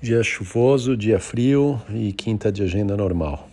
Dia chuvoso, dia frio e quinta de agenda normal.